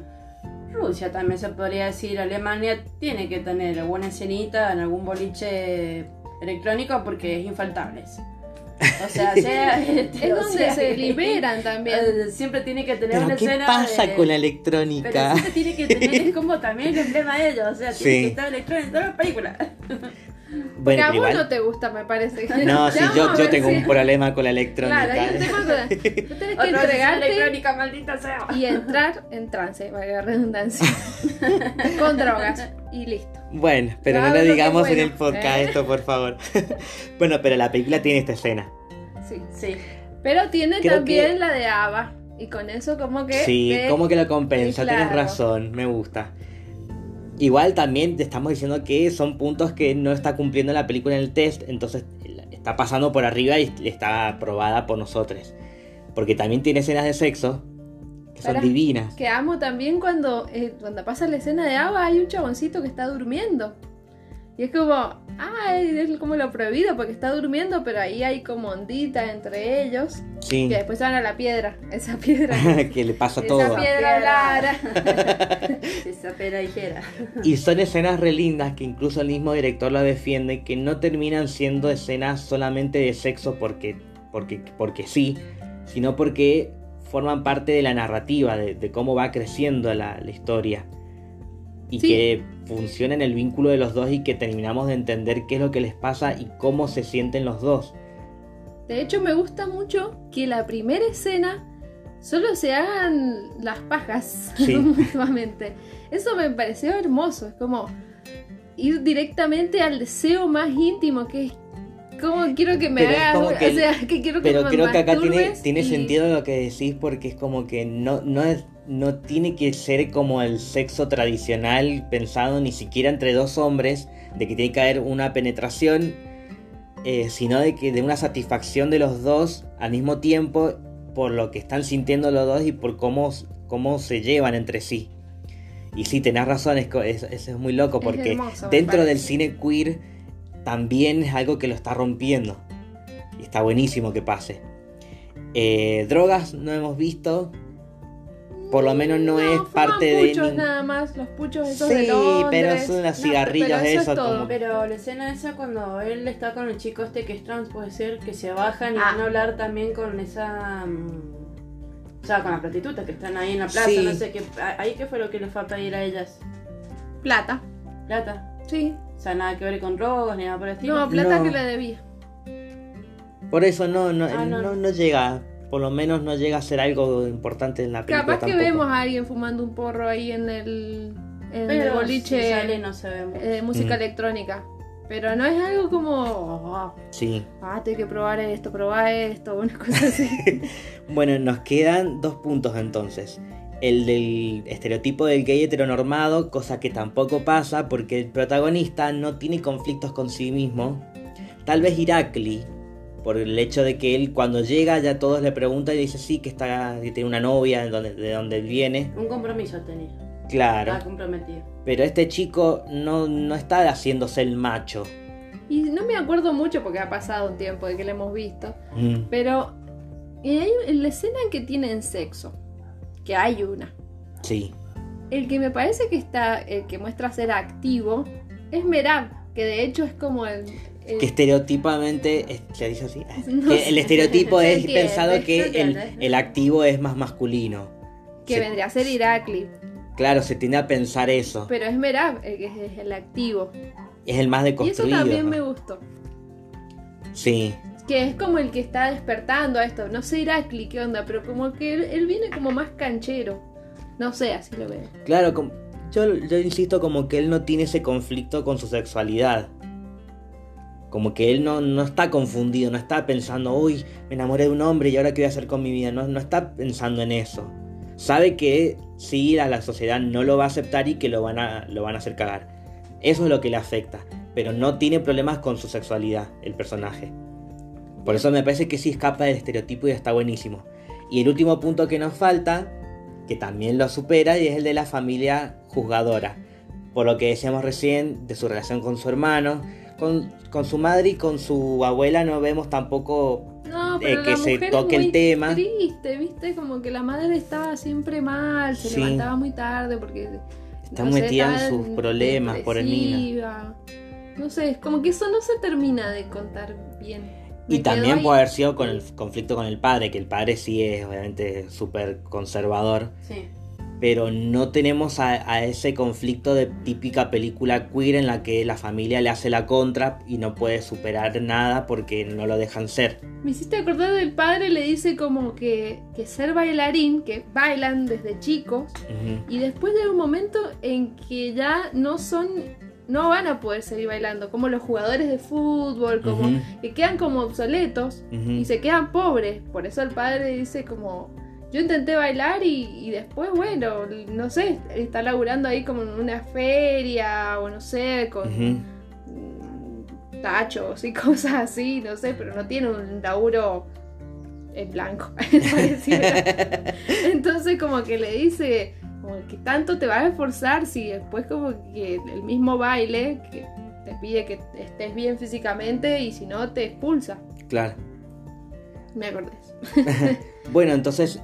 Rusia también se podría decir, Alemania tiene que tener alguna escenita en algún boliche electrónico porque es infaltable. eso. O sea, [laughs] sea, este, Es o donde sea, se liberan también. eh, Siempre tiene que tener Pero una ¿qué escena. pasa de- con la Pero electrónica? siempre tiene que tener, es como también el [laughs] emblema de ellos, o sea, Sí. tiene que estar electrónico en todas las películas. [laughs] Bueno, Porque a vos igual- no te gusta, me parece. [laughs] No, sí, yo, yo tengo si- un problema con la electrónica. Claro, tema con... Tú [laughs] tenés que entregarte electrónica, maldita sea. y entrar en trance, valga la redundancia. [laughs] con drogas. Y listo. Bueno, pero no Claro, lo lo digamos en bueno, el podcast ¿eh? esto, por favor. bueno, pero la película tiene esta escena. Sí. Sí. Pero tiene Creo también que- la de Ava. Y con eso como que... Sí, te- como que lo compensa, sí, tienes claro. razón, me gusta. Igual también te estamos diciendo que son puntos que no está cumpliendo la película en el test, entonces está pasando por arriba y está aprobada por nosotros. Porque también tiene escenas de sexo que son divinas. Que amo también cuando, eh, cuando pasa la escena de Ava hay un chaboncito que está durmiendo. Y es como, ay, es como lo prohibido porque está durmiendo, pero ahí hay como ondita entre ellos. Sí. Que después van a la piedra, [laughs] esa piedra. [laughs] que le pasa esa todo. piedra Lara. [laughs] Esa pera ligera. Y son escenas re lindas que incluso el mismo director lo defiende, que no terminan siendo escenas solamente de sexo porque, porque, porque sí, sino porque forman parte de la narrativa, de, de cómo va creciendo la, la historia. Y Sí. que funciona en el vínculo de los dos y que terminamos de entender qué es lo que les pasa y cómo se sienten los dos. De hecho, me gusta mucho que la primera escena solo se hagan las pajas Sí. [laughs] mutuamente. Eso me pareció hermoso. Es como ir directamente al deseo más íntimo, que es como quiero que me hagas, o sea, que quiero que Pero me creo que acá tiene, masturbes tiene y- sentido lo que decís porque es como que no, no, es, no tiene que ser como el sexo tradicional pensado ni siquiera entre dos hombres, de que tiene que haber una penetración, eh, sino de que de una satisfacción de los dos al mismo tiempo por lo que están sintiendo los dos y por cómo, cómo se llevan entre sí. Y sí, tenés razón, es co- es- eso es muy loco porque hermoso, dentro del cine queer también es algo que lo está rompiendo. Y está buenísimo que pase. Eh, drogas no hemos visto. Por lo menos no, es parte de puchos nada más, los puchos esos Sí, de Londres. pero son unos No, cigarrillos pero eso eso, es todo. como- Pero la escena esa cuando él está con el chico este que es trans puede ser que se bajan y Ah. van a hablar también con esa mm, o sea con las prostitutas que están ahí en la plaza, Sí. no sé qué ahí qué fue lo que les fue a pedir a ellas. Plata, Plata. sí. O sea, nada que ver con drogas ni nada por el estilo. No, plata No. que le debía. Por eso no, no, Ah, no. no, no llega. Por lo menos no llega a ser algo importante en la película. Capaz que vemos a alguien fumando un porro ahí en el, en el Pero boliche si sale no sabemos. eh, música Mm. electrónica. Pero no es algo como, Sí. ah, tengo que probar esto, probar esto, una cosa así. [laughs] [laughs] Bueno, nos quedan dos puntos entonces. El del estereotipo del gay heteronormado, cosa que tampoco pasa porque el protagonista no tiene conflictos con sí mismo. Tal vez Irakli, por el hecho de que él cuando llega ya todos le preguntan y dice sí que está que tiene una novia de donde, de donde él viene. Un compromiso tenía. Claro. Estaba comprometido. Pero este chico no, no está haciéndose el macho. y no me acuerdo mucho porque ha pasado un tiempo de que lo hemos visto. Mm, Pero hay en la escena en que tienen sexo, que hay una. sí. El que me parece que está, el que muestra ser activo, es Merab, que de hecho es como el. Que estereotipamente, es- ¿se dice así? No Que el estereotipo es pensado que el, el activo es más masculino. que Se- vendría a ser Irakli. Claro, se tiende a pensar eso. Pero es Merab el que es el activo. Es el más Y eso deconstruido. también ¿no? me gustó. Sí, Que es como el que está despertando a esto. No sé Irakli qué onda, pero como que él, él viene como más canchero. No sé, así lo veo. claro, com- yo, yo insisto como que él no tiene ese conflicto con su sexualidad. Como que él no, no está confundido, no está pensando, uy, me enamoré de un hombre y ahora qué voy a hacer con mi vida. No, no está pensando en eso. Sabe que sí, a la sociedad no lo va a aceptar y que lo van a, lo van a hacer cagar. Eso es lo que le afecta. Pero no tiene problemas con su sexualidad, el personaje. Por eso me parece que sí escapa del estereotipo y está buenísimo. Y el último punto que nos falta, que también lo supera, y es el de la familia juzgadora. Por lo que decíamos recién, de su relación con su hermano, con, con su madre y con su abuela no vemos tampoco No, Eh, pero que la se mujer toque es el muy tema. triste, ¿viste? Como que la madre estaba siempre mal, se Sí. levantaba muy tarde porque está no metida en sus problemas, pobrecita. depresiva. No sé, es como que eso no se termina de contar bien. Me Y también puede haber sido con el conflicto con el padre, que el padre sí es obviamente súper conservador, Sí. Pero no tenemos a, a ese conflicto de típica película queer en la que la familia le hace la contra y no puede superar nada porque no lo dejan ser. Me hiciste acordar del padre, le dice como que, que ser bailarín, que bailan desde chicos, y después llega un momento en que ya no son, no van a poder seguir bailando, como los jugadores de fútbol, como que quedan como obsoletos y se quedan pobres. Por eso el padre dice como, yo intenté bailar y, y después, bueno, no sé, está laburando ahí como en una feria o no sé, con mm, tachos y [laughs] cosas así, no sé, pero no tiene un laburo en blanco. [laughs] [laughs] Entonces como que le dice, como que tanto te vas a esforzar si después como que el mismo baile, que te pide que estés bien físicamente y si no te expulsa. Claro. Me acordé. bueno, entonces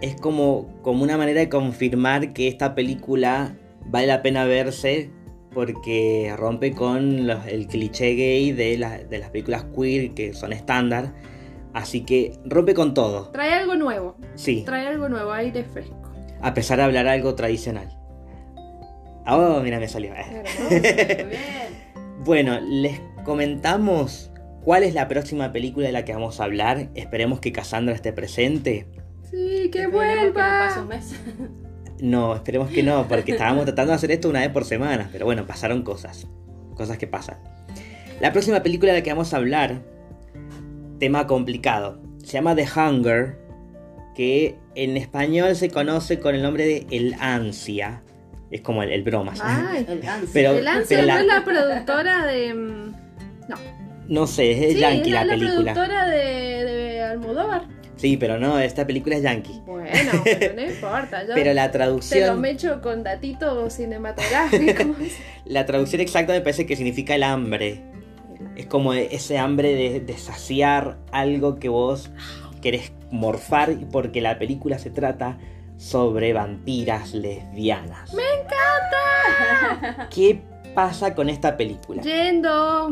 es como, como una manera de confirmar que esta película vale la pena verse porque rompe con el cliché gay de, de las películas queer que son estándar. Así que rompe con todo. Trae algo nuevo. Sí. Trae algo nuevo, aire fresco. A pesar de hablar algo tradicional. Oh, mira, me salió. [laughs] bueno, les comentamos cuál es la próxima película de la que vamos a hablar. Esperemos que Cassandra esté presente. Sí, que vuelva. [laughs] No, esperemos que no, porque estábamos tratando de hacer esto una vez por semana, pero bueno, pasaron cosas. Cosas que pasan. La próxima película de la que vamos a hablar, tema complicado, se llama The Hunger, que en español se conoce con el nombre de El Ansia. Es como el, el bromas. Ay, el Ansia. Pero, el Ansia no es la productora de... Mm, no. No sé, es yankee la, película. la productora de, de Almodóvar. Sí, pero no, esta película es yankee. Bueno, [laughs] pero no importa. pero la traducción. Te lo me echo con datitos cinematográficos. [laughs] la traducción exacta me parece que significa el hambre. Es como ese hambre de, de saciar algo que vos querés morfar, porque la película se trata sobre vampiras lesbianas. ¡Me encanta! [laughs] ¿Qué pasa con esta película? Yendo.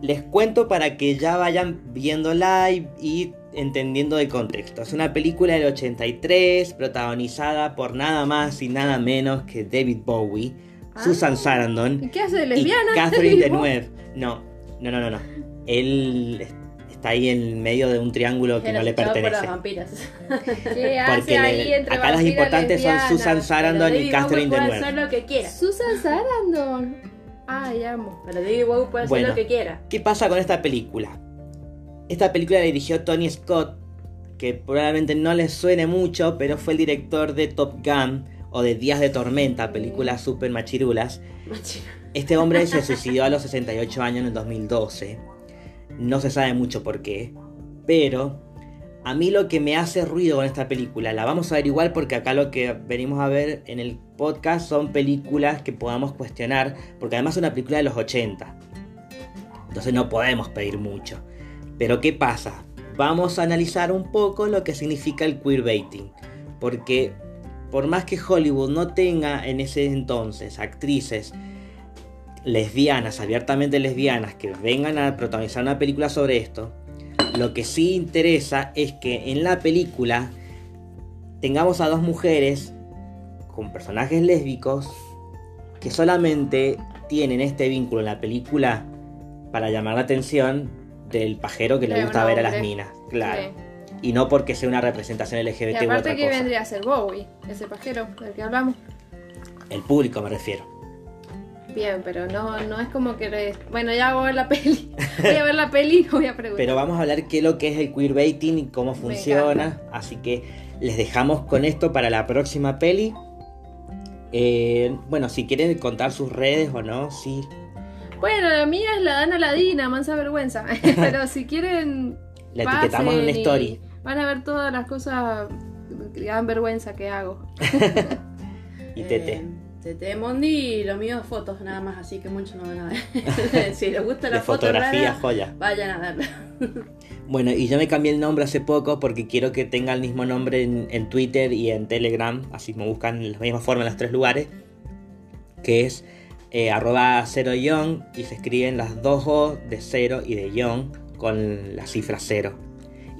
Les cuento para que ya vayan viendo live y entendiendo de contexto. Es una película del 83 protagonizada por nada más y nada menos que David Bowie, ah. Susan Sarandon ¿Y qué hace de lesbiana? y [laughs] Catherine Deneuve. No, no, no, no, no. Él está ahí en medio de un triángulo que no le pertenece. Por las vampiras. [laughs] ¿Qué hace ahí entre acá las importantes son Susan Sarandon y Catherine Deneuve. Puede hacer lo que quiera. Susan Sarandon. Ay, amo. Pero David Bowie puede hacer lo que quiera. ¿Qué pasa con esta película? Esta película la dirigió Tony Scott, que probablemente no les suene mucho, pero fue el director de Top Gun o de Días de Tormenta, películas super machirulas. Este hombre se [laughs] suicidó a los 68 años en el 2012. No se sabe mucho por qué, pero a mí lo que me hace ruido con esta película, la vamos a ver igual porque acá lo que venimos a ver en el podcast son películas que podamos cuestionar, porque además es una película de los 80. Entonces no podemos pedir mucho. Pero ¿qué pasa? Vamos a analizar un poco lo que significa el queerbaiting. Porque por más que Hollywood no tenga en ese entonces actrices lesbianas, abiertamente lesbianas, que vengan a protagonizar una película sobre esto, lo que sí interesa es que en la película tengamos a dos mujeres con personajes lésbicos que solamente tienen este vínculo en la película para llamar la atención del pajero que le gusta ver a las minas, claro. Y no porque sea una representación LGBT y aparte que vendría a ser Bowie, ese pajero del que hablamos. El público me refiero. Bien, pero no, no es como que... Bueno, ya voy a ver la peli. [laughs] Voy a ver la peli y voy a preguntar. Pero vamos a hablar qué es lo que es el queerbaiting y cómo funciona. Así que les dejamos con esto para la próxima peli. Eh, bueno, si quieren contar sus redes o no, sí, bueno, la mía es la Dana Ladina, mansa vergüenza. [laughs] Pero si quieren. La etiquetamos en una story. Van a ver todas las cosas que dan vergüenza que hago. [laughs] y Tete. Eh, Tete Mondi, lo mío es fotos nada más, así que mucho no van a ver. [laughs] si les gusta la fotografía, joya. Vayan a verla. bueno, y yo me cambié el nombre hace poco porque quiero que tenga el mismo nombre en, en Twitter y en Telegram, así me buscan de la misma forma en los tres lugares, que es eh, arroba cero young y se escriben las dos O de cero y de young con la cifra cero.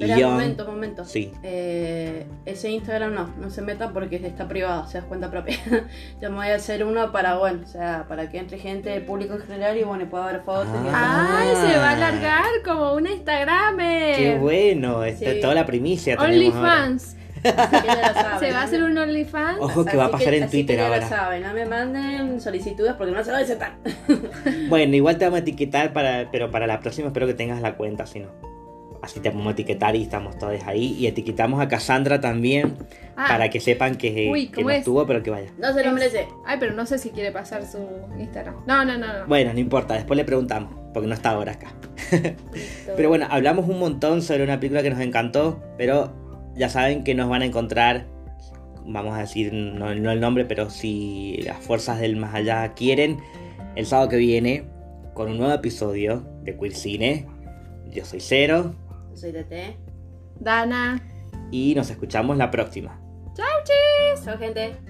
Y un momento, momento. Sí. Eh, ese Instagram no, no se meta porque está privado, se das cuenta propia. [laughs] Yo me voy a hacer uno para, bueno, o sea, para que entre gente, público en general y bueno, pueda ver fotos. Ah. ¡Ay! Se va a alargar como un Instagram. ¡Qué bueno! Está toda la primicia. OnlyFans. Se va a hacer un OnlyFans. Ojo que va a pasar en Twitter que ahora. Ya saben, no me manden solicitudes porque no se va a aceptar. [laughs] bueno, igual te vamos a etiquetar, para, pero para la próxima espero que tengas la cuenta, si no. Así te vamos a etiquetar y estamos todos ahí. Y etiquetamos a Cassandra también ah. para que sepan que, que no estuvo, pero que vaya. No se lo merece. Ay, pero no sé si quiere pasar su Instagram. No, no, no, no. Bueno, no importa, después le preguntamos, porque no está ahora acá. [laughs] pero bueno, hablamos un montón sobre una película que nos encantó, pero ya saben que nos van a encontrar, vamos a decir, no, el nombre, pero si las fuerzas del más allá quieren, el sábado que viene con un nuevo episodio de Queer Cine. Yo soy Cero. Yo soy Tete. Dana. Y nos escuchamos la próxima. Chau, chis. Chau, gente.